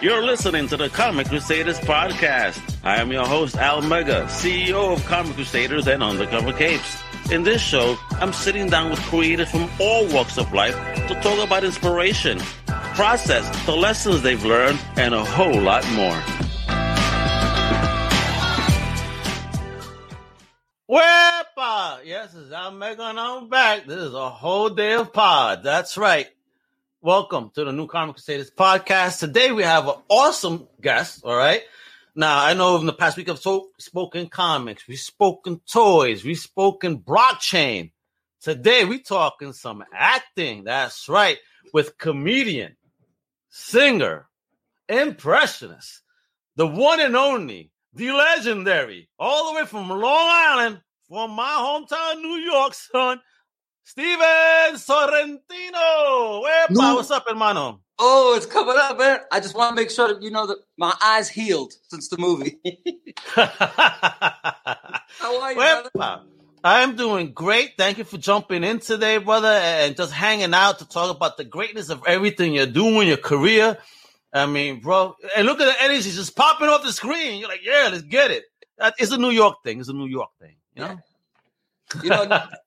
You're listening to the Comic Crusaders podcast. I am your host, Al Mega, CEO of Comic Crusaders and Undercover Capes. In this show, I'm sitting down with creators from all walks of life to talk about inspiration, process, the lessons they've learned, and a whole lot more. Wepa! Yes, it's Al Mega and I'm back. This is a whole day of pod. That's right. Welcome to the New Comic Crusaders podcast. Today we have an awesome guest. All right. Now I know in the past week I've so, spoken comics, we've spoken toys, we've spoken blockchain. Today we talking some acting. That's right, with comedian, singer, impressionist, the one and only, the legendary, all the way from Long Island, from my hometown, New York, son. Steven Sorrentino. Epa, No. what's up, hermano? Oh, it's coming up, man. I just want to make sure that you know that my eyes healed since the movie. How are you, brother? Epa. I am doing great. Thank you for jumping in today, brother, and just hanging out to talk about the greatness of everything you're doing, your career. I mean, bro, and look at the energy just popping off the screen. You're like, yeah, let's get it. That- It's a New York thing. It's a New York thing. You know? You know,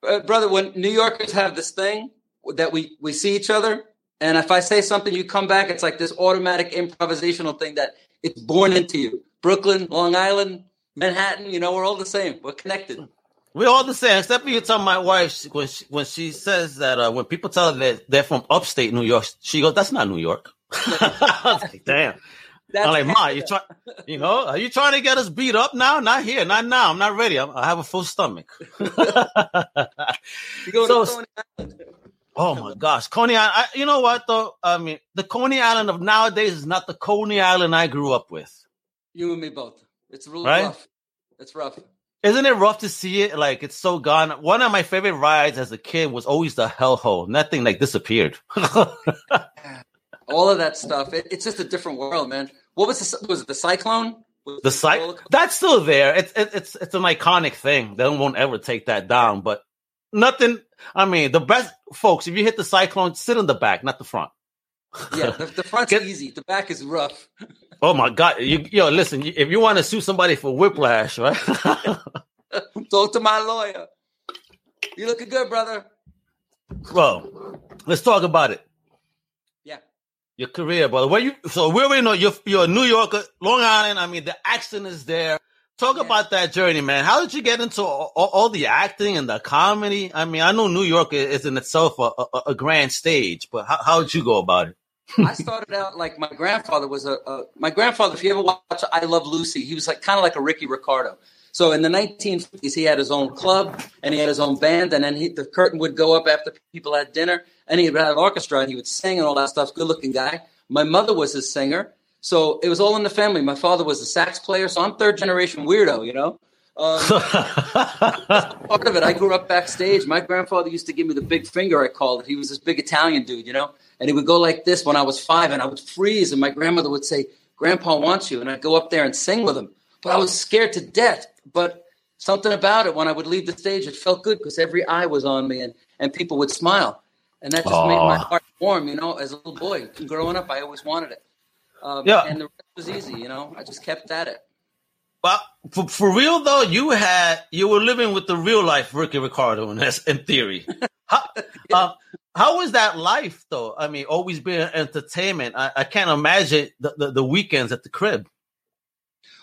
uh, brother, when New Yorkers have this thing that we we see each other, and if I say something, you come back. It's like this automatic improvisational thing that it's born into you. Brooklyn, Long Island, Manhattan. You know, we're all the same. We're connected. We're all the same, except for you tell my wife when she, when she says that uh, when people tell her that they're from upstate New York, she goes, "That's not New York." I was like, damn. That's I'm like, Ma, you try, you know, are you trying to get us beat up now? Not here, not now. I'm not ready. I'm, I have a full stomach. So- to Coney Island. oh my gosh, Coney Island. I, you know what though? I mean, the Coney Island of nowadays is not the Coney Island I grew up with. You and me both. It's real Right? rough. It's rough. Isn't it rough to see it? Like it's so gone. One of my favorite rides as a kid was always the hellhole. Nothing like disappeared. all of that stuff. It, it's just a different world, man. What was the was it the cyclone? Was The site that's still there. It's it, it's it's an iconic thing. They won't ever take that down. But nothing. I mean, the best folks. If you hit the cyclone, sit in the back, not the front. Yeah, the, the front's Get- easy. The back is rough. Oh my God! You, yo, listen. If you want to sue somebody for whiplash, right? Talk to my lawyer. You looking good, brother. well, let's talk about it. Your career, brother. Where you? So we already know you're you're a New Yorker, Long Island. I mean, the accent is there. Talk Yeah. about that journey, man. How did you get into all, all, all the acting and the comedy? I mean, I know New York is in itself a, a, a grand stage, but how, how did you go about it? I started out like my grandfather was a, a my grandfather. If you ever watch I Love Lucy, he was like kind of like a Ricky Ricardo. So in the 1950s, he had his own club and he had his own band, and then he, the curtain would go up after people had dinner, and he have an orchestra and he would sing and all that stuff. Good looking guy. My mother was his singer, so it was all in the family. My father was a sax player, so I'm third generation weirdo, you know. Um, part of it. I grew up backstage. My grandfather used to give me the big finger. I called it. He was this big Italian dude, you know, and he would go like this when I was five, and I would freeze, and my grandmother would say, "Grandpa wants you," and I'd go up there and sing with him. But I was scared to death. But something about it, when I would leave the stage, it felt good because every eye was on me, and and people would smile, and that just made my heart warm. You know, as a little boy, growing up, I always wanted it. Um, Yeah. and the rest was easy. You know, I just kept at it. Well, for, for real though, you had you were living with the real life Ricky Ricardo in, in theory. How, uh, how was that life though? I mean, always being entertainment. I, I can't imagine the, the, the weekends at the crib.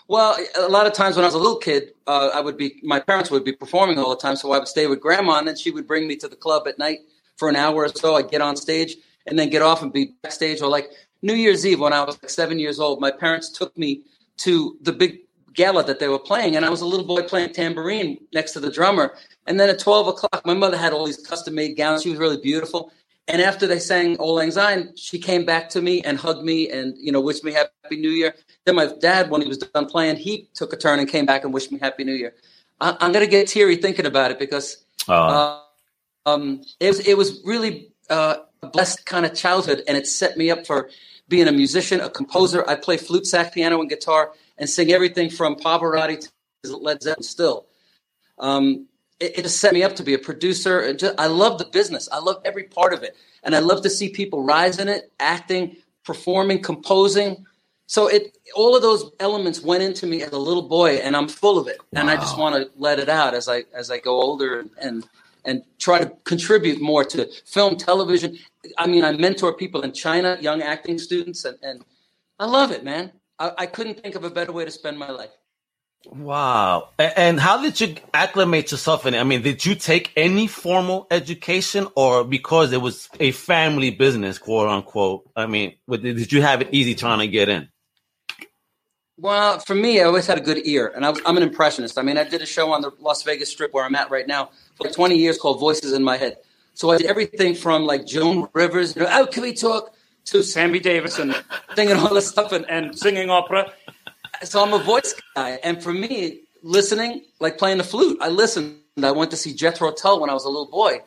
Well, a lot of times when I was a little kid, uh, I would be my parents would be performing all the time, so I would stay with grandma, and then she would bring me to the club at night for an hour or so. I'd get on stage and then get off and be backstage. Or like New Year's Eve when I was like seven years old, my parents took me to the big gala that they were playing, and I was a little boy playing tambourine next to the drummer. And then at twelve o'clock, my mother had all these custom made gowns. She was really beautiful. And after they sang Auld Lang Syne, she came back to me and hugged me and you know wished me Happy New Year. Then my dad, when he was done playing, he took a turn and came back and wished me Happy New Year. I, I'm gonna get teary thinking about it because uh, um, it was it was really uh, a blessed kind of childhood, and it set me up for being a musician, a composer. I play flute, sax, piano, and guitar, and sing everything from Pavarotti to Led Zeppelin. Still, um, it, it just set me up to be a producer. And just, I love the business. I love every part of it, and I love to see people rise in it, acting, performing, composing. So it all of those elements went into me as a little boy, and I'm full of it, and I just want to let it out as I as I go older and and try to contribute more to film, television. I mean, I mentor people in China, young acting students, and, and I love it, man. I, I couldn't think of a better way to spend my life. Wow. And how did you acclimate yourself in it? I mean, did you take any formal education or because it was a family business, quote unquote? I mean, did you have it easy trying to get in? Well, for me, I always had a good ear, and I am an impressionist. I mean, I did a show on the Las Vegas Strip where I'm at right now for like 20 years called Voices in My Head. So I did everything from like Joan Rivers, you know, oh, can we talk, to Sammy Davis and singing all this stuff and, and singing opera so I'm a voice guy, and for me, listening like playing the flute. I listened. I went to see Jethro Tull when I was a little boy,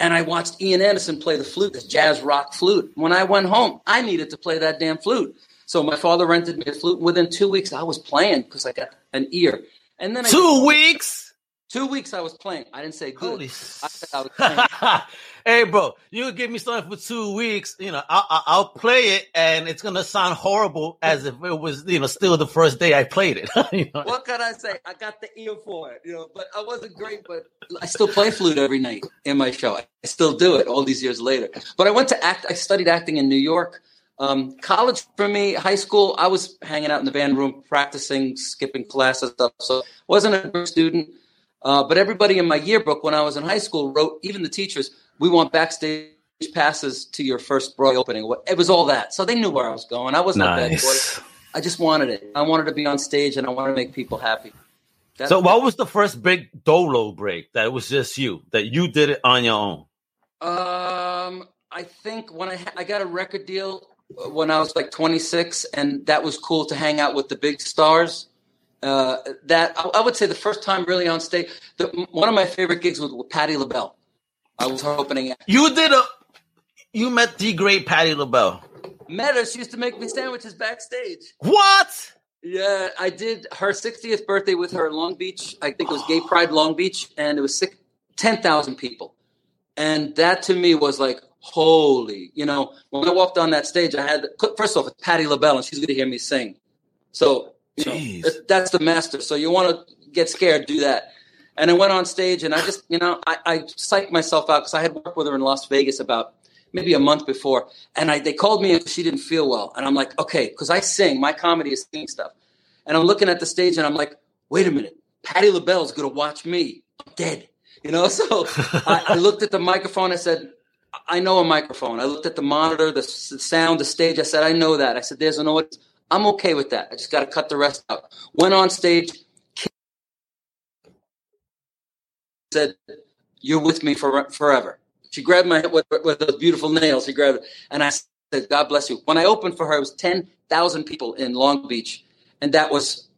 and I watched Ian Anderson play the flute, this jazz rock flute. When I went home, I needed to play that damn flute. So my father rented me a flute. Within two weeks, I was playing because I got an ear. And then two I, weeks. Two weeks I was playing. I didn't say good. Holy I said I was hey, bro, you give me something for two weeks. You know, I'll, I'll, play it, and it's gonna sound horrible as if it was, you know, still the first day I played it. you know? What can I say? I got the ear for it, you know. But I wasn't great, but I still play flute every night in my show. I still do it all these years later. But I went to act. I studied acting in New York. Um, college for me, high school, I was hanging out in the band room, practicing, skipping classes stuff. So wasn't a good student. Uh, but everybody in my yearbook when I was in high school wrote, even the teachers, we want backstage passes to your first Broadway opening. It was all that. So they knew where I was going. I wasn't nice. a bad boy. I just wanted it. I wanted to be on stage and I wanted to make people happy. That's so what was the first big dolo break that was just you, that you did it on your own? Um, I think when I, I got a record deal when I was like 26 and that was cool to hang out with the big stars. Uh, that I, I, would say the first time really on stage. The, one of my favorite gigs was with Patti LaBelle. I was opening. Act. You did a. You met the great Patti LaBelle. Met her. She used to make me sandwiches backstage. What? Yeah, I did her 60th birthday with her in Long Beach. I think it was Gay Pride Long Beach, and it was 10,000 people. And that to me was like, holy, you know, when I walked on that stage, I had, first off, it's Patti LaBelle, and she's going to hear me sing. So you know, that's the master. So you want to get scared, do that. And I went on stage and I just, you know, I, I psyched myself out because I had worked with her in Las Vegas about maybe a month before. And I, they called me and she didn't feel well. And I'm like, okay, because I sing, my comedy is singing stuff. And I'm looking at the stage and I'm like, wait a minute, Patti LaBelle is going to watch me. I'm dead. You know, so I, I, looked at the microphone. I said, I know a microphone. I looked at the monitor, the, sound, the stage. I said, I know that. I said, there's an audience. I'm okay with that. I just got to cut the rest out. Went on stage, said, "You're with me for forever." She grabbed my with, with those beautiful nails. She grabbed it, and I said, "God bless you." When I opened for her, it was ten thousand people in Long Beach, and that was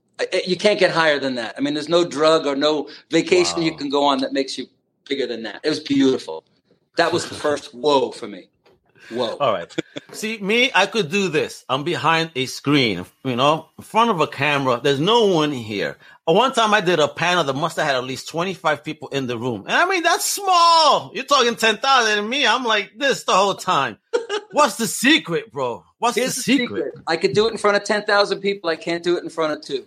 you can't get higher than that. I mean, there's no drug or no vacation wow. you can go on that makes you bigger than that. It was beautiful. That was the first whoa for me. Whoa. All right. See, me, I could do this. I'm behind a screen, you know, in front of a camera. There's no one here. One time I did a panel that must have had at least 25 people in the room. And I mean, that's small. You're talking 10,000 and me, I'm like this the whole time. What's the secret, bro? What's Here's the secret? secret? I could do it in front of 10,000 people. I can't do it in front of two.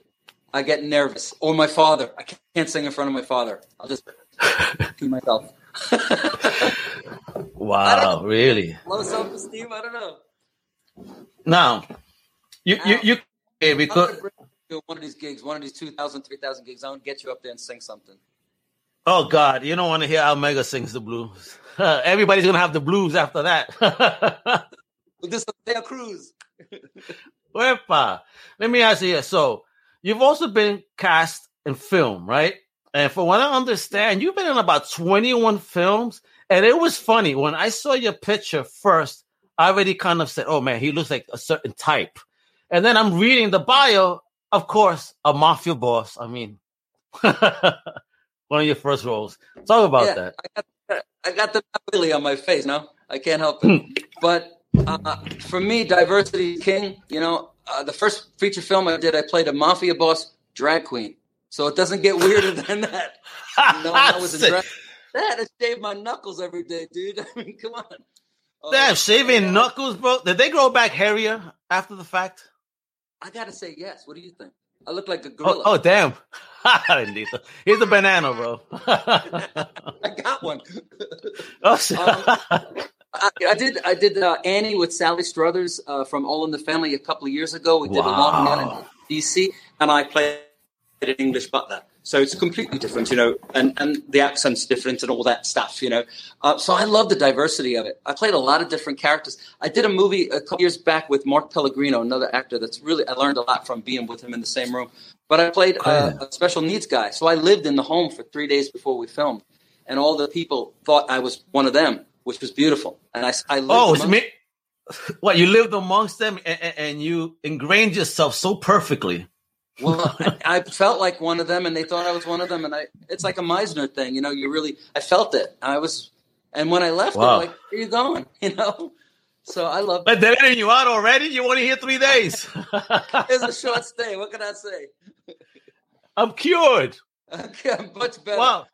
I get nervous. Or my father. I can't sing in front of my father. I'll just keep myself. Wow, really? Low self esteem? I don't know. Now, you, you, you, you because one of these gigs, one of these 2,000, 3,000 gigs, I want to get you up there and sing something. Oh God, you don't want to hear Al Mega sings the blues. Everybody's gonna have the blues after that. this is a cruise. Wepa. Let me ask you this. So you've also been cast in film, right? And for what I understand, you've been in about 21 films. And it was funny when I saw your picture first, I already kind of said, oh man, he looks like a certain type. And then I'm reading the bio, of course, a mafia boss. I mean, one of your first roles. Talk about yeah, that. I got, I got the Billy on my face. No, I can't help it. Hmm. but uh, for me, diversity king. You know, uh, the first feature film I did, I played a mafia boss drag queen. So it doesn't get weirder than that. no, I was a drag. I had to shave my knuckles every day, dude. I mean, come on. Damn, uh, shaving knuckles, bro. Did they grow back hairier after the fact? I gotta say yes. What do you think? I look like a Oh, gorilla. oh damn. Bendito. Here's a banana, bro. I got one. oh. Um, I, I did. I did uh, Annie with Sally Struthers uh, from All in the Family a couple of years ago. We did a long run in DC, and I played an English butler. So it's completely different, you know, and, and the accent's different and all that stuff, you know. Uh, so I love the diversity of it. I played a lot of different characters. I did a movie a couple years back with Mark Pellegrino, another actor that's really I learned a lot from being with him in the same room. But I played uh, a special needs guy, so I lived in the home for three days before we filmed, and all the people thought I was one of them, which was beautiful. And I, I lived oh, it's me. What you lived amongst them and, and, and you ingrained yourself so perfectly. Well, I, I felt like one of them, and they thought I was one of them, and I. It's like a Meisner thing, you know. You really, I felt it. I was, and when I left, Wow. like, "Where you going?" You know. So I love. But they're letting you out already. You want to hear three days. It's a short stay. What can I say? I'm cured. Okay, I'm much better. Wow.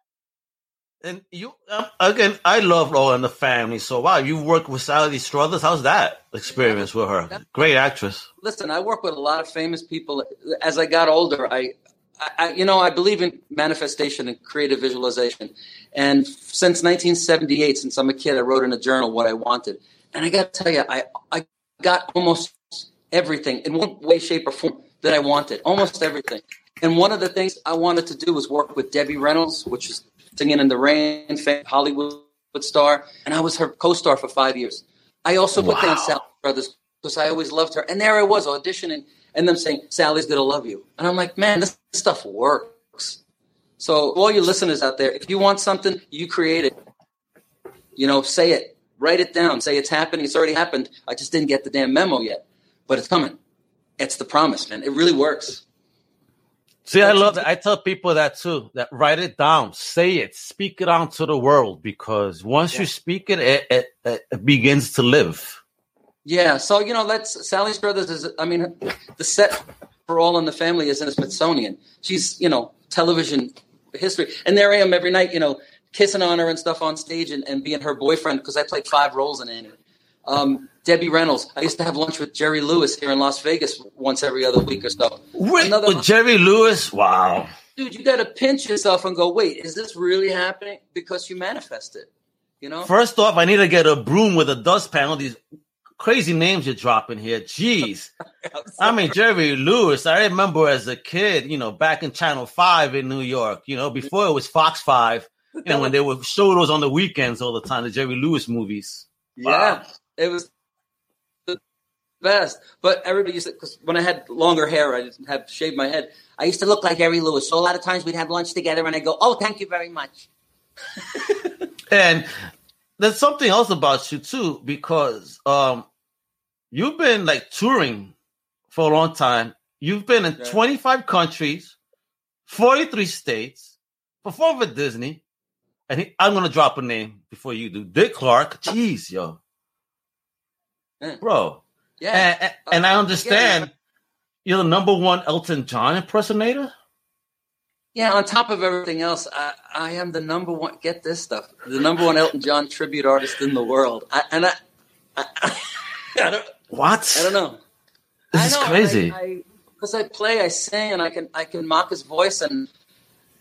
And you um, again, I love All in the Family. So wow, you work with Sally Struthers. How's that experience with her? Great actress. Listen, I work with a lot of famous people. As I got older, I, I, I you know, I believe in manifestation and creative visualization. And since 1978, since I'm a kid, I wrote in a journal what I wanted. And I got to tell you, I, I got almost everything in one way, shape, or form that I wanted. Almost everything. And one of the things I wanted to do was work with Debbie Reynolds, which is singing in the rain, Hollywood star, and I was her co-star for five years. I also put down Sally Struthers because I always loved her, and there I was auditioning, and them saying Sally's gonna love you, and I'm like, man, this stuff works. So all your listeners out there, if you want something, you create it. You know, say it, write it down, say it's happening. It's already happened. I just didn't get the damn memo yet, but it's coming. It's the promise, man. It really works. See, I love that. I tell people that too. That write it down, say it, speak it out to the world because once Yeah. you speak it, it, it, it begins to live. Yeah, so you know, let's Sally Struthers is. I mean, the set for All in the Family is in the Smithsonian. She's you know television history, and there I am every night, you know, kissing on her and stuff on stage, and, and being her boyfriend because I played five roles in it. Um, Debbie Reynolds. I used to have lunch with Jerry Lewis here in Las Vegas once every other week or so. With, Another with. Jerry Lewis, wow. Dude, you got to pinch yourself and go, wait, is this really happening? Because you manifest it. You know. First off, I need to get a broom with a dustpan. All these crazy names you're dropping here. Jeez. I mean, Jerry Lewis, I remember as a kid, you know, back in Channel 5 in New York, you know, before it was Fox 5, you know, when they would show those on the weekends all the time, the Jerry Lewis movies. Yeah, it was best. But everybody used to, because when I had longer hair, I didn't have shaved my head. I used to look like Harry Lewis. So a lot of times we'd have lunch together, and I go, "Oh, thank you very much." And there's something else about you too, because um, you've been like touring for a long time. You've been in Yeah. 25 countries, 43 states, performed with Disney. And he, I'm gonna drop a name before you do. Dick Clark. Jeez, yo, Yeah, bro. Yeah. And, and, and I uh, understand you're the number one Elton John impersonator. Yeah, on top of everything else, I, I am the number one. Get this stuff: the number one Elton John tribute artist in the world. I, and I, I, I don't, What? I don't know. This I is crazy. Because I, play, I sing, and I can I can mock his voice. And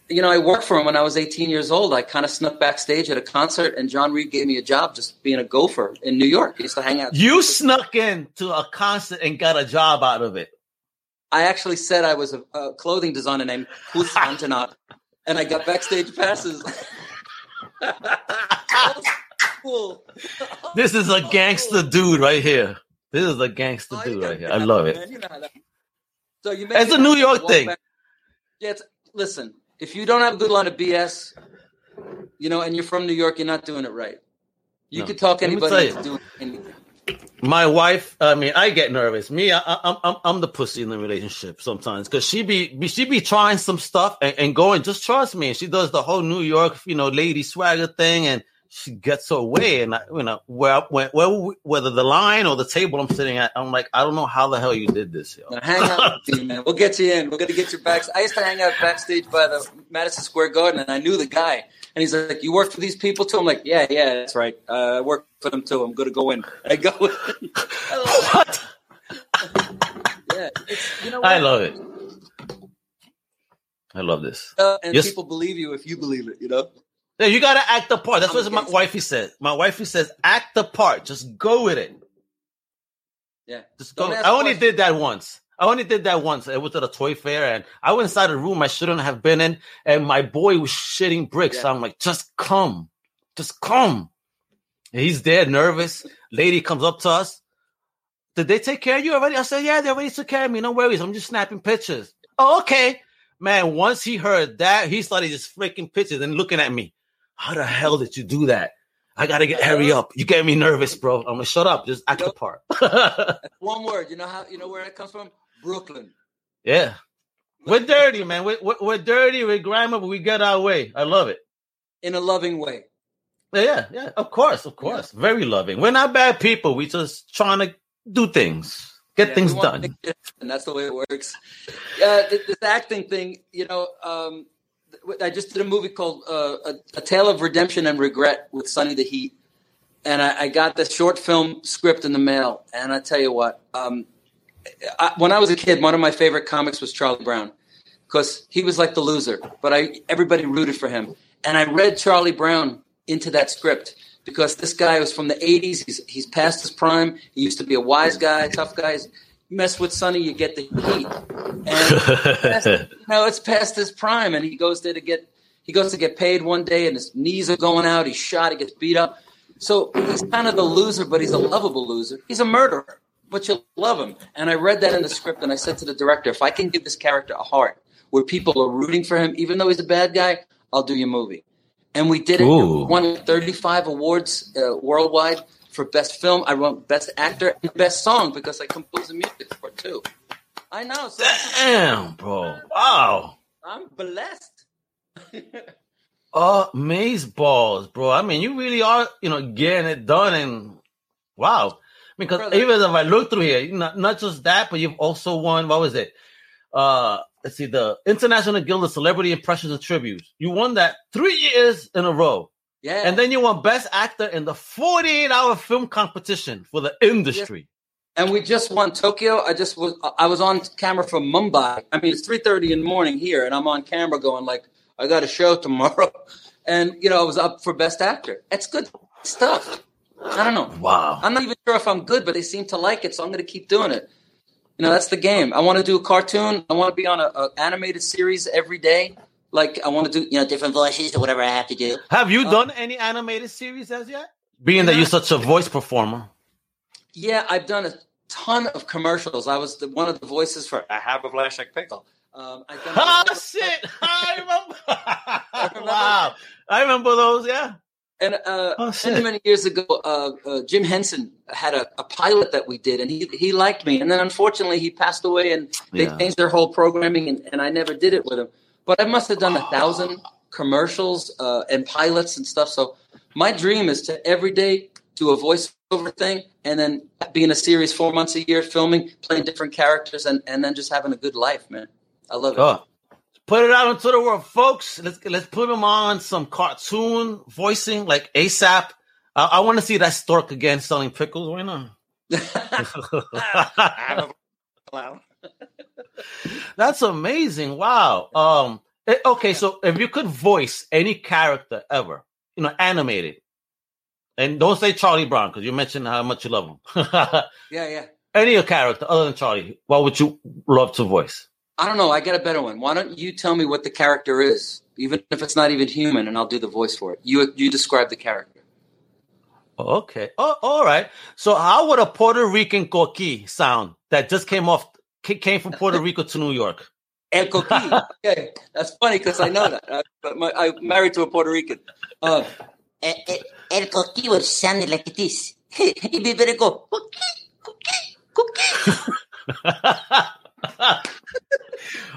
you know, I worked for him when I was 18 years old. I kind of snuck backstage at a concert, and John Reid gave me a job just being a gopher in New York. He used to hang out. you snuck in to a concert and got a job out of it. I actually said I was a, a clothing designer named Hus Antonat, and I got backstage passes. cool. This is a gangster dude right here. This is a gangster Oh, dude right here. I love it. man. You know how that- So you It's a New York thing. Yeah, it's, listen. If you don't have a good line of BS, you know, and you're from New York, you're not doing it right. You No. could talk anybody into doing anything. My wife, I mean, I get nervous. Me, I, I, I'm I'm the pussy in the relationship sometimes because she be be- she be trying some stuff and, and going. Just trust me. And she does the whole New York, you know, lady swagger thing, and she gets her way. And I, you know, where where, where whether the line or the table I'm sitting at, I'm like, I don't know how the hell you did this, yo. Now, hang out with me, man. We'll get you in. We're gonna get you back. I used to hang out backstage by the Madison Square Garden, and I knew the guy. And he's like, "You work for these people too?" I'm like, "Yeah, yeah, that's right. Uh, I work for them too. I'm gonna go in." I go in. what? yeah, you know I love it. I love this. Uh, and Yes. people believe you if you believe it. You know. Yeah, you gotta act the part. That's what my wifey says. My wifey says, act the part. Just go with it. Yeah. Just go. I only questions. did that once. I only did that once. It was at a toy fair, and I went inside a room I shouldn't have been in, and my boy was shitting bricks. Yeah. I'm like, just come, just come. And he's there, nervous. Lady comes up to us. Did they take care of you already? I said, yeah, they already took care of me. No worries. I'm just snapping pictures. Oh, okay. Man, once he heard that, he started just freaking pictures and looking at me. How the hell did you do that? I gotta get hurry up. You get me nervous, bro. I'm gonna shut up. Just act the part. One word. You know how? You know where it comes from? Brooklyn. yeah. We're dirty, man. We're, we're, dirty. We're grimy, but we get our way. I love it. In a loving way. Yeah, yeah. Of course, of course. Very loving. We're not bad people. We just trying to do things, get Yeah, things done. And that's the way it works. Yeah, th- this acting thing, you know, um, I just did a movie called uh, a, a Tale of Redemption and Regret with Sonny the Heat. And I, I got the short film script in the mail. And I tell you what, um, I, when I was a kid, one of my favorite comics was Charlie Brown because he was like the loser, but I everybody rooted for him. And I read Charlie Brown into that script because this guy was from the 80s. He's, he's past his prime. He used to be a wise guy, tough guy. Mess with Sonny, you get the heat. And past- you know, it's past his prime, and he goes there to get he goes to get paid one day, and his knees are going out. He's shot. He gets beat up. So he's kind of the loser, but he's a lovable loser. He's a murderer, but you love him. And I read that in the script, and I said to the director, if I can give this character a heart where people are rooting for him, even though he's a bad guy, I'll do your movie. And we did it. Ooh. Won 35 awards uh, worldwide for best film. I won best actor and best song because I composed the music for too. I know. So Damn, bro. Wow. I'm blessed. Oh, maze balls, bro. I mean, you really are, you know, getting it done. And wow. Because Brother. even if I look through here, not, not just that, but you've also won, what was it? Uh, let's see, the International Guild of Celebrity Impressions and Tributes. You won that three years in a row. Yeah. And then you won Best Actor in the 48 hour film competition for the industry. and we just won Tokyo. I just was I was on camera from Mumbai. I mean, it's three thirty in the morning here, and I'm on camera going like, I got a show tomorrow, and you know, I was up for best actor. It's good stuff. I don't know. Wow. I'm not even sure if I'm good, but they seem to like it, so I'm going to keep doing it. You know, that's the game. I want to do a cartoon. I want to be on a, a animated series every day. Like I want to do, you know, different voices or whatever I have to do. Have you Uh, done any animated series as yet? Being that you're such a voice performer. Yeah, I've done a ton of commercials. I was the, one of the voices for I have a plastic pickle. Um, I've done Oh shit! I remember. remember. wow, I remember those. Yeah. And uh, Oh, many shit. many years ago, uh, uh, Jim Henson had a, a pilot that we did, and he he liked me. And then unfortunately, he passed away, and they Yeah. changed their whole programming, and, and I never did it with him. But I must have done a thousand commercials uh, and pilots and stuff. So my dream is to every day do a voiceover thing, and then be in a series four months a year, filming, playing different characters, and, and then just having a good life, man. I love it. Oh, put it out into the world, folks. Let's let's put them on some cartoon voicing like ASAP. I, I want to see that stork again selling pickles. Why not? I'm a clown. That's amazing. Wow. Um. eh, Okay, so if you could voice any character ever, you know, animated, and don't say Charlie Brown because you mentioned how much you love him. Yeah, yeah. any character other than Charlie, what would you love to voice? I don't know. I got a better one. Why don't you tell me what the character is, even if it's not even human, and I'll do the voice for it. You you describe the character. Okay. Oh, all right. So, how would a Puerto Rican coqui sound that just came off came from Puerto Rico to New York? El Coquí. okay, that's funny because I know that. I, but I'm married to a Puerto Rican. Uh, El, el, el coquí would sound like this. He'd be very go, cookie, cookie, cookie.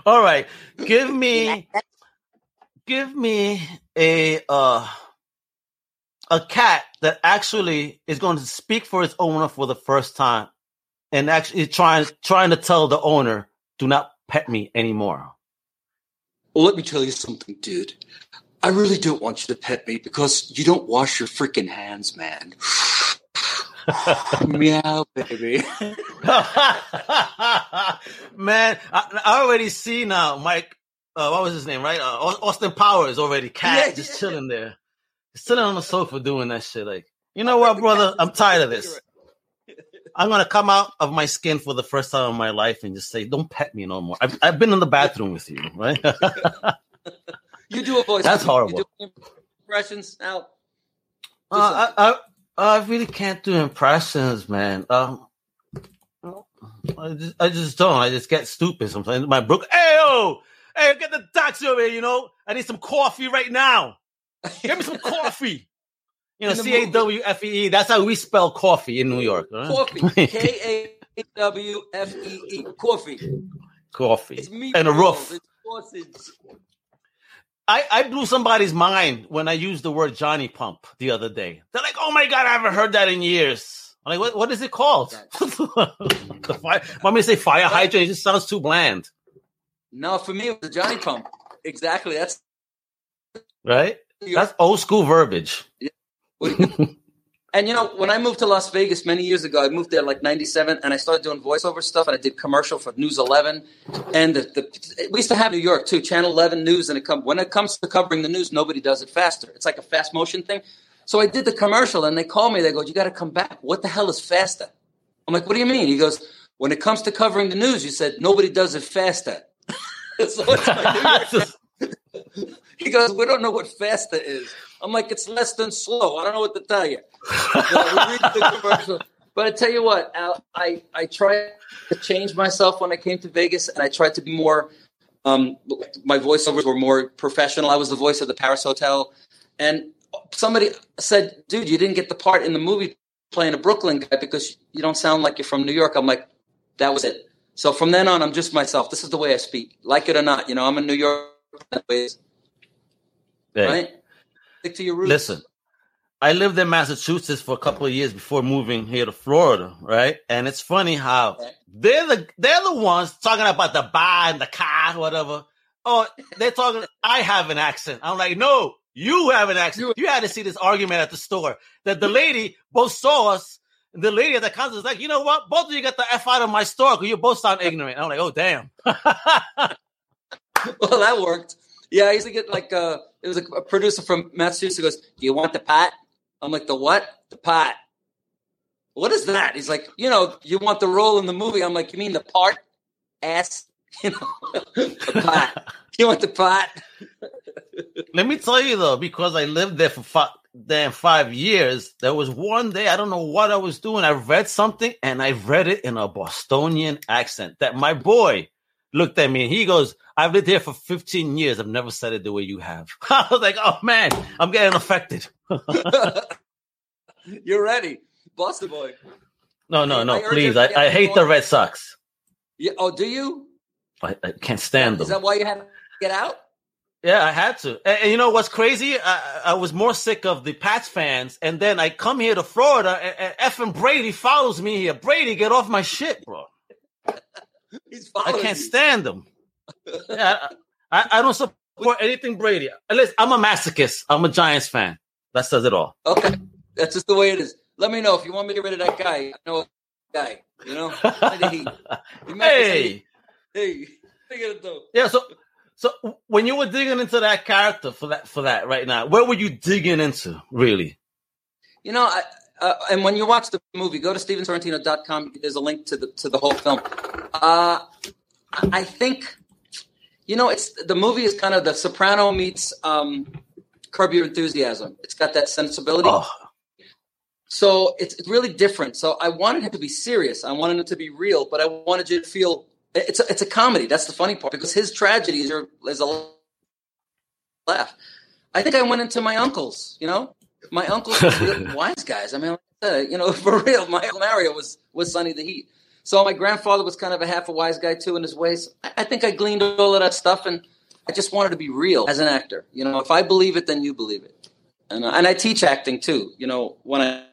all right. Give me give me a uh a cat that actually is going to speak for its owner for the first time and actually trying trying to tell the owner do not pet me anymore. well, let me tell you something, dude. I really don't want you to pet me because you don't wash your freaking hands, man. Meow, baby. Man, I, I already see now, Mike. Uh, what was his name, right? Uh, Austin Powers already. Cat Yeah, just yeah. chilling there, sitting on the sofa doing that shit. Like, you know what, brother? I'm tired of this. I'm gonna come out of my skin for the first time in my life and just say, "Don't pet me no more." I've, I've been in the bathroom with you, right? You do a voice. That's You horrible. do impressions out. Uh, I, I I really can't do impressions, man. Um, I just, I just don't. I just get stupid sometimes. My brook, hey yo, hey, get the taxi over here. You know, I need some coffee right now. Give me some coffee. You know, C A W F E E. That's how we spell coffee in New York. huh? Coffee. K A W F E E. Coffee. coffee It's meatballs. and a roof. It's sausage. I, I blew somebody's mind when I used the word Johnny Pump the other day. They're like, "Oh my god, I haven't heard that in years." I'm like, "What? What is it called?" fire, want me to say fire hydrant? It just sounds too bland, No, for me it was Johnny Pump. Exactly. That's right? That's old school verbiage. And you know, when I moved to Las Vegas many years ago, I moved there like '97, and I started doing voiceover stuff, and I did commercial for News 11, and the, the we used to have New York too, Channel 11 News, and it come when it comes to covering the news, nobody does it faster. It's like a fast motion thing. So I did the commercial, and they call me. They go, "You got to come back. What the hell is faster?" I'm like, "What do you mean?" He goes, "When it comes to covering the news, you said nobody does it faster." so it's my New York he goes, We don't know what faster is. I'm like, It's less than slow. I don't know what to tell you. But, we read the commercial. but I tell you what, Al, I, I tried to change myself when I came to Vegas, and I tried to be more. Um, my voiceovers were more professional. I was the voice of the Paris Hotel. And somebody said, Dude, you didn't get the part in the movie playing a Brooklyn guy because you don't sound like you're from New York. I'm like, That was it. So from then on, I'm just myself. This is the way I speak, like it or not. You know, I'm in New York right? Stick to your roots. Listen, I lived in Massachusetts for a couple of years before moving here to Florida, right? And it's funny how they're the they're the ones talking about the bar and the car, whatever. Oh, they're talking. I have an accent. I'm like, no, you have an accent. You had to see this argument at the store that the lady both saw us. The lady at the counter was like, you know what? Both of you got the f out of my store because you both sound ignorant. I'm like, oh damn. well, that worked. Yeah, I used to get like uh it was a, a producer from Massachusetts goes, Do you want the pot? I'm like, the what? The pot. What is that? He's like, you know, you want the role in the movie. I'm like, you mean the part? Ass? You know, the pot. You want the pot? Let me tell you though, because I lived there for five, damn five years, there was one day I don't know what I was doing. I read something and I read it in a Bostonian accent. That my boy looked at me and he goes, "I've lived here for 15 years. I've never said it the way you have." I was like, "Oh man, I'm getting affected." You're ready. Boston boy. No, no, no, urge please. I, I hate the Red Sox. Yeah, oh, do you? I, I can't stand Is them. Is that why you had to get out? Yeah, I had to. And, and you know what's crazy? I, I was more sick of the Pats fans, and then I come here to Florida, and, and effing Brady follows me here. Brady, get off my shit, bro. He's I can't you. stand them. Yeah, I, I, don't support anything Brady. Listen, I'm a masochist. I'm a Giants fan. That says it all. Okay, that's just the way it is. Let me know if you want me to get rid of that guy. I know a guy. You know, Heat. You hey, Hey, what are you yeah. So, so when you were digging into that character for that, for that right now, where were you digging into, really? You know, I, uh, and when you watch the movie, go to StevenSorrentino.com. There's a link to the to the whole film. Uh, I think, you know, it's the movie is kind of the Soprano meets um, Curb Your Enthusiasm. It's got that sensibility. Oh, So it's, it's really different. So I wanted it to be serious. I wanted it to be real, but I wanted you to feel it's a, it's a comedy. That's the funny part because his tragedies are is a laugh. I think I went into my uncles. You know, my uncles were wise guys. I mean, like I said, you know, for real. My uncle Mario was was Sonny the Heat. So my grandfather was kind of a half a wise guy too in his ways. I, I think I gleaned all of that stuff, and I just wanted to be real as an actor. You know, if I believe it, then you believe it. And uh, and I teach acting too. You know, when I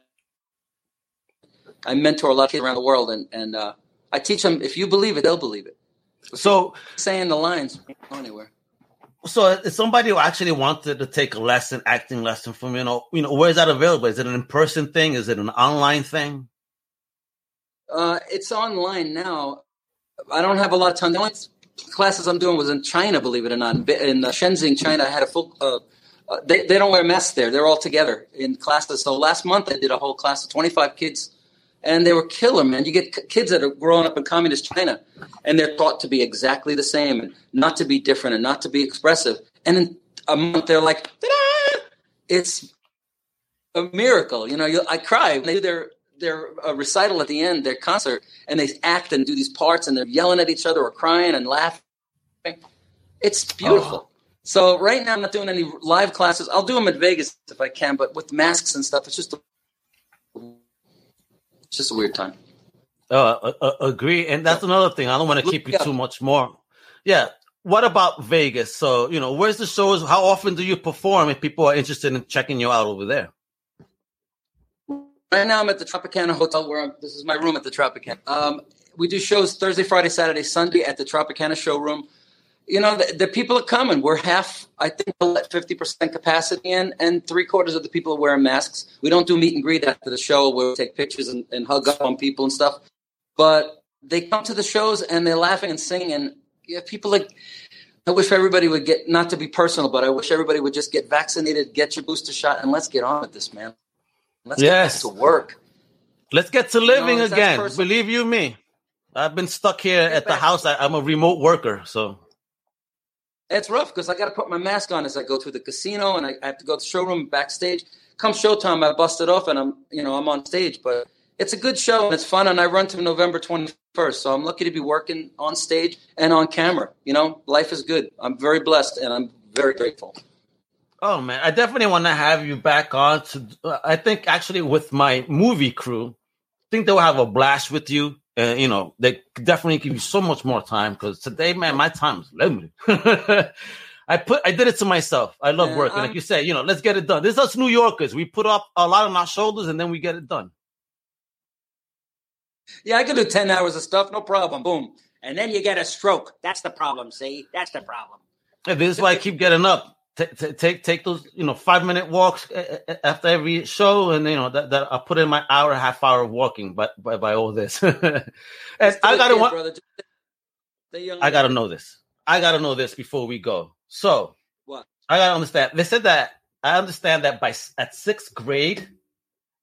I mentor a lot of kids around the world, and and uh, I teach them if you believe it, they'll believe it. so Saying the lines, you don't go anywhere. So if somebody who actually wanted to take a lesson, acting lesson from you know, you know, where is that available? Is it an in-person thing? Is it an online thing? Uh, it's online now. I don't have a lot of time. The only classes I'm doing was in China, believe it or not. In uh, Shenzhen, China, I had a full. Uh, uh, they they don't wear masks there. They're all together in classes. So last month I did a whole class of 25 kids, and they were killer, man. You get kids that are growing up in communist China, and they're taught to be exactly the same and not to be different and not to be expressive. And in a month they're like, Ta-da! it's a miracle. You know, you, I cry when they do their their uh, recital at the end, their concert, and they act and do these parts, and they're yelling at each other or crying and laughing. It's beautiful. Oh. So right now, I'm not doing any live classes. I'll do them at Vegas if I can, but with masks and stuff, it's just a, it's just a weird time. Uh, uh, agree, and that's another thing. I don't want to keep you too much more. Yeah. What about Vegas? So you know, where's the shows? How often do you perform? If people are interested in checking you out over there. Right now, I'm at the Tropicana Hotel, where I'm, this is my room at the Tropicana. Um, we do shows Thursday, Friday, Saturday, Sunday at the Tropicana showroom. You know, the, the people are coming. We're half, I think, we'll let 50% capacity in, and three quarters of the people are wearing masks. We don't do meet and greet after the show where we take pictures and, and hug up on people and stuff. But they come to the shows and they're laughing and singing. And yeah, people like, I wish everybody would get, not to be personal, but I wish everybody would just get vaccinated, get your booster shot, and let's get on with this, man. Let's Yes. get back to work. Let's get to living that's again. Believe you me, I've been stuck here at the house. I, I'm a remote worker, so It's rough because I got to put my mask on as I go through the casino, and I, I have to go to the showroom backstage. Come showtime, I bust it off, and I'm you know I'm on stage. But it's a good show and it's fun, and I run to November 21st, so I'm lucky to be working on stage and on camera. You know, life is good. I'm very blessed, and I'm very grateful. Oh man, I definitely want to have you back on. To I think actually with my movie crew, I think they'll have a blast with you. And you know, they definitely give you so much more time because today, man, my time is limited. I put, I did it to myself. I love Yeah, working, like you said. You know, let's get it done. This is us New Yorkers. We put up a lot on our shoulders and then we get it done. Yeah, I can do 10 hours of stuff, no problem. Boom. And then you get a stroke. That's the problem, see? That's the problem. And this is why I keep getting up. Ta- ta- Take take those you know five minute walks uh, uh, after every show, and you know that, that I put in my hour and a half hour of walking by by, by all this. and I gotta want, brother. Just stay young. I gotta know this. I gotta know this before we go. So What? I gotta understand. They said that I understand that by at sixth grade,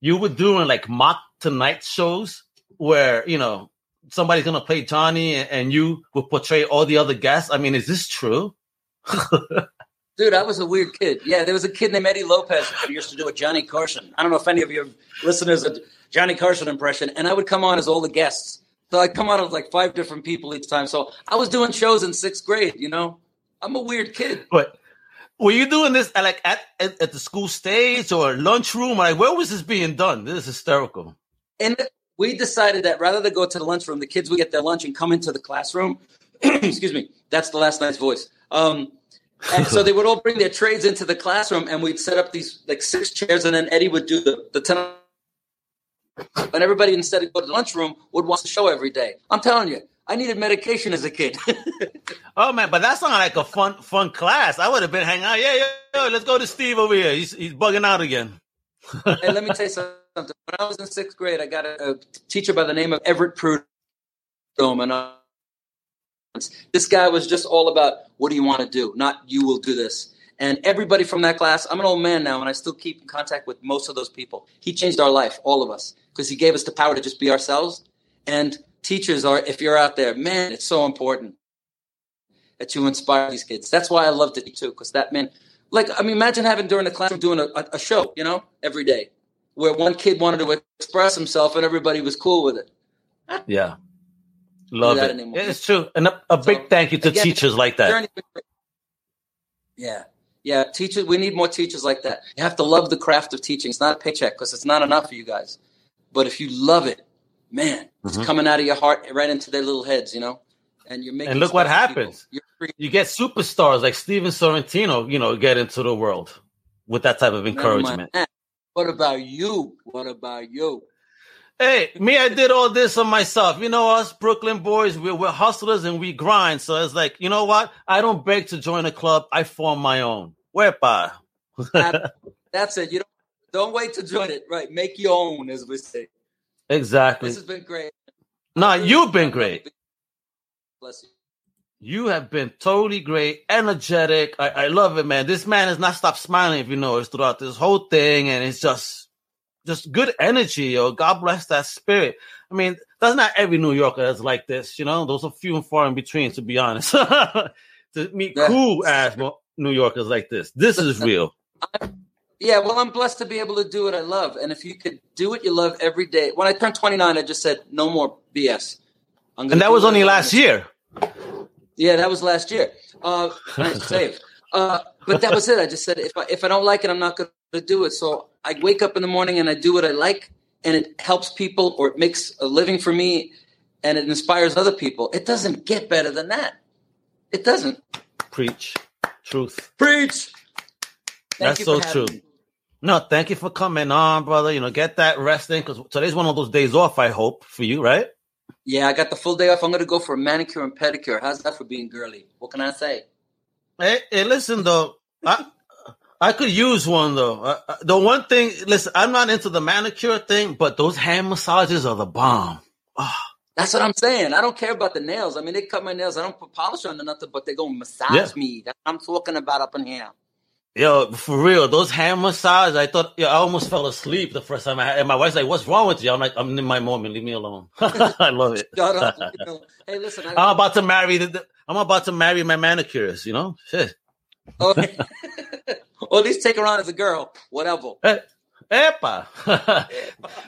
you were doing like mock tonight shows where you know somebody's gonna play Johnny and, and you will portray all the other guests. I mean, is this true? Dude, I was a weird kid. Yeah, there was a kid named Eddie Lopez who used to do a Johnny Carson. I don't know if any of your listeners a Johnny Carson impression, and I would come on as all the guests. So I'd come on as like five different people each time. So I was doing shows in sixth grade. You know, I'm a weird kid. But were you doing this at, like at, at, at the school stage or lunchroom? Like where was this being done? This is hysterical. And we decided that rather than go to the lunchroom, the kids would get their lunch and come into the classroom. Excuse me, that's the last night's voice. Um, and so they would all bring their trades into the classroom, and we'd set up these like six chairs, and then Eddie would do the the ten. And everybody, instead of go to the lunchroom, would watch the show every day. I'm telling you, I needed medication as a kid. Oh man, but that's not like a fun fun class. I would have been hanging out. Yeah, yeah, yeah. Let's go to Steve over here. He's he's bugging out again. and let me tell you something. When I was in sixth grade, I got a, a teacher by the name of Everett Prudhomme, and this guy was just all about what do you want to do, not you will do this. And everybody from that class, I'm an old man now, and I still keep in contact with most of those people. He changed our life, all of us, because he gave us the power to just be ourselves. And teachers are, if you're out there, man, it's so important that you inspire these kids. That's why I loved it too, because that man, like, I mean, imagine having during the classroom doing a, a show, you know, every day, where one kid wanted to express himself and everybody was cool with it. Yeah, love it. anymore. It's true. And a, a big So, thank you to again, teachers like that. Yeah. Yeah, teachers. We need more teachers like that. You have to love the craft of teaching. It's not a paycheck because it's not enough for you guys. But if you love it, man, it's Mhm. coming out of your heart right into their little heads, you know. And you're making. And look what stuff for people. happens. You get superstars like Steven Sorrentino, you know, get into the world with that type of encouragement. What about you? What about you? Hey, me, I did all this on myself. You know, us Brooklyn boys, we're, we're hustlers and we grind. So it's like, you know what? I don't beg to join a club. I form my own. Whereby? That's it. You don't don't wait to join it. Right, make your own, as we say. exactly. This has been great. Nah, you've been great. Bless you. You have been totally great, energetic. I, I love it, man. This man has not stopped smiling, if you notice, throughout this whole thing, and it's just, just good energy. Yo, God bless that spirit. I mean, that's not every New Yorker that's like this. You know, those are few and far in between, to be honest. to meet Yeah. cool ass New Yorkers like this, this is real. Yeah, well, I'm blessed to be able to do what I love. And if you could do what you love every day. When I turned 29, I just said, no more BS. And that was only last year. Yeah, that was last year. Uh, nice save. Uh, but that was it. I just said, if I, if I don't like it, I'm not going to do it. So I wake up in the morning and I do what I like, and it helps people or it makes a living for me and it inspires other people. It doesn't get better than that. It doesn't. Preach, truth. Preach. That's so true. me. No, thank you for coming on, brother. You know, get that rest in because today's one of those days off. I hope for you, right? Yeah, I got the full day off. I'm going to go for a manicure and pedicure. How's that for being girly? What can I say? Hey, hey listen though, I I could use one though. Uh, uh, the one thing, listen, I'm not into the manicure thing, but those hand massages are the bomb. That's what I'm saying. I don't care about the nails. I mean, they cut my nails. I don't put polish on or nothing, but they go massage Yeah. me. That's what I'm talking about up in here. Yo, for real, those hand massages, I thought, yeah, I almost fell asleep the first time I had, and my wife's like, what's wrong with you? I'm like, I'm in my moment, leave me alone. I love it. Shut up. You know, hey, listen. I, I'm about to marry the, the- I'm about to marry my manicurist, you know? Shit. Oh, or at least take her on as a girl. Whatever. Hey, Epa.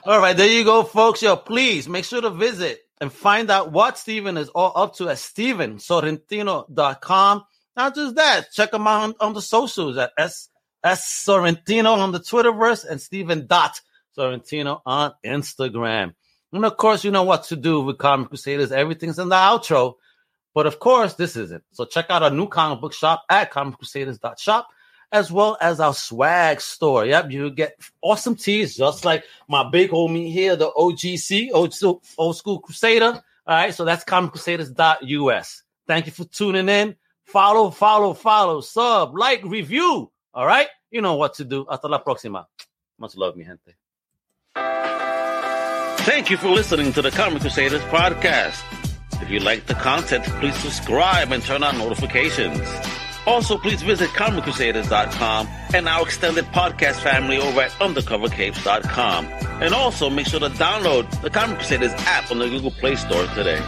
all right, there you go, folks. Yo, please make sure to visit and find out what Steven is all up to at stevensorrentino.com. Not just that, check him out on, on the socials at S, S Sorrentino on the Twitterverse and Steven dot Sorrentino on Instagram. And of course, you know what to do with Comic Crusaders. Everything's in the outro. But of course, this isn't. So check out our new comic book shop at comiccrusaders.shop as well as our swag store. Yep, you get awesome tees, just like my big homie here, the OGC, old school, Crusader. All right, so that's comiccrusaders.us. Thank you for tuning in. Follow, follow, follow, sub, like, review. All right, you know what to do. Hasta la próxima. Much love, mi gente. Thank you for listening to the Comic Crusaders podcast. If you like the content, please subscribe and turn on notifications. Also, please visit ComicCrusaders.com and our extended podcast family over at UndercoverCapes.com. And also make sure to download the Comic Crusaders app on the Google Play Store today.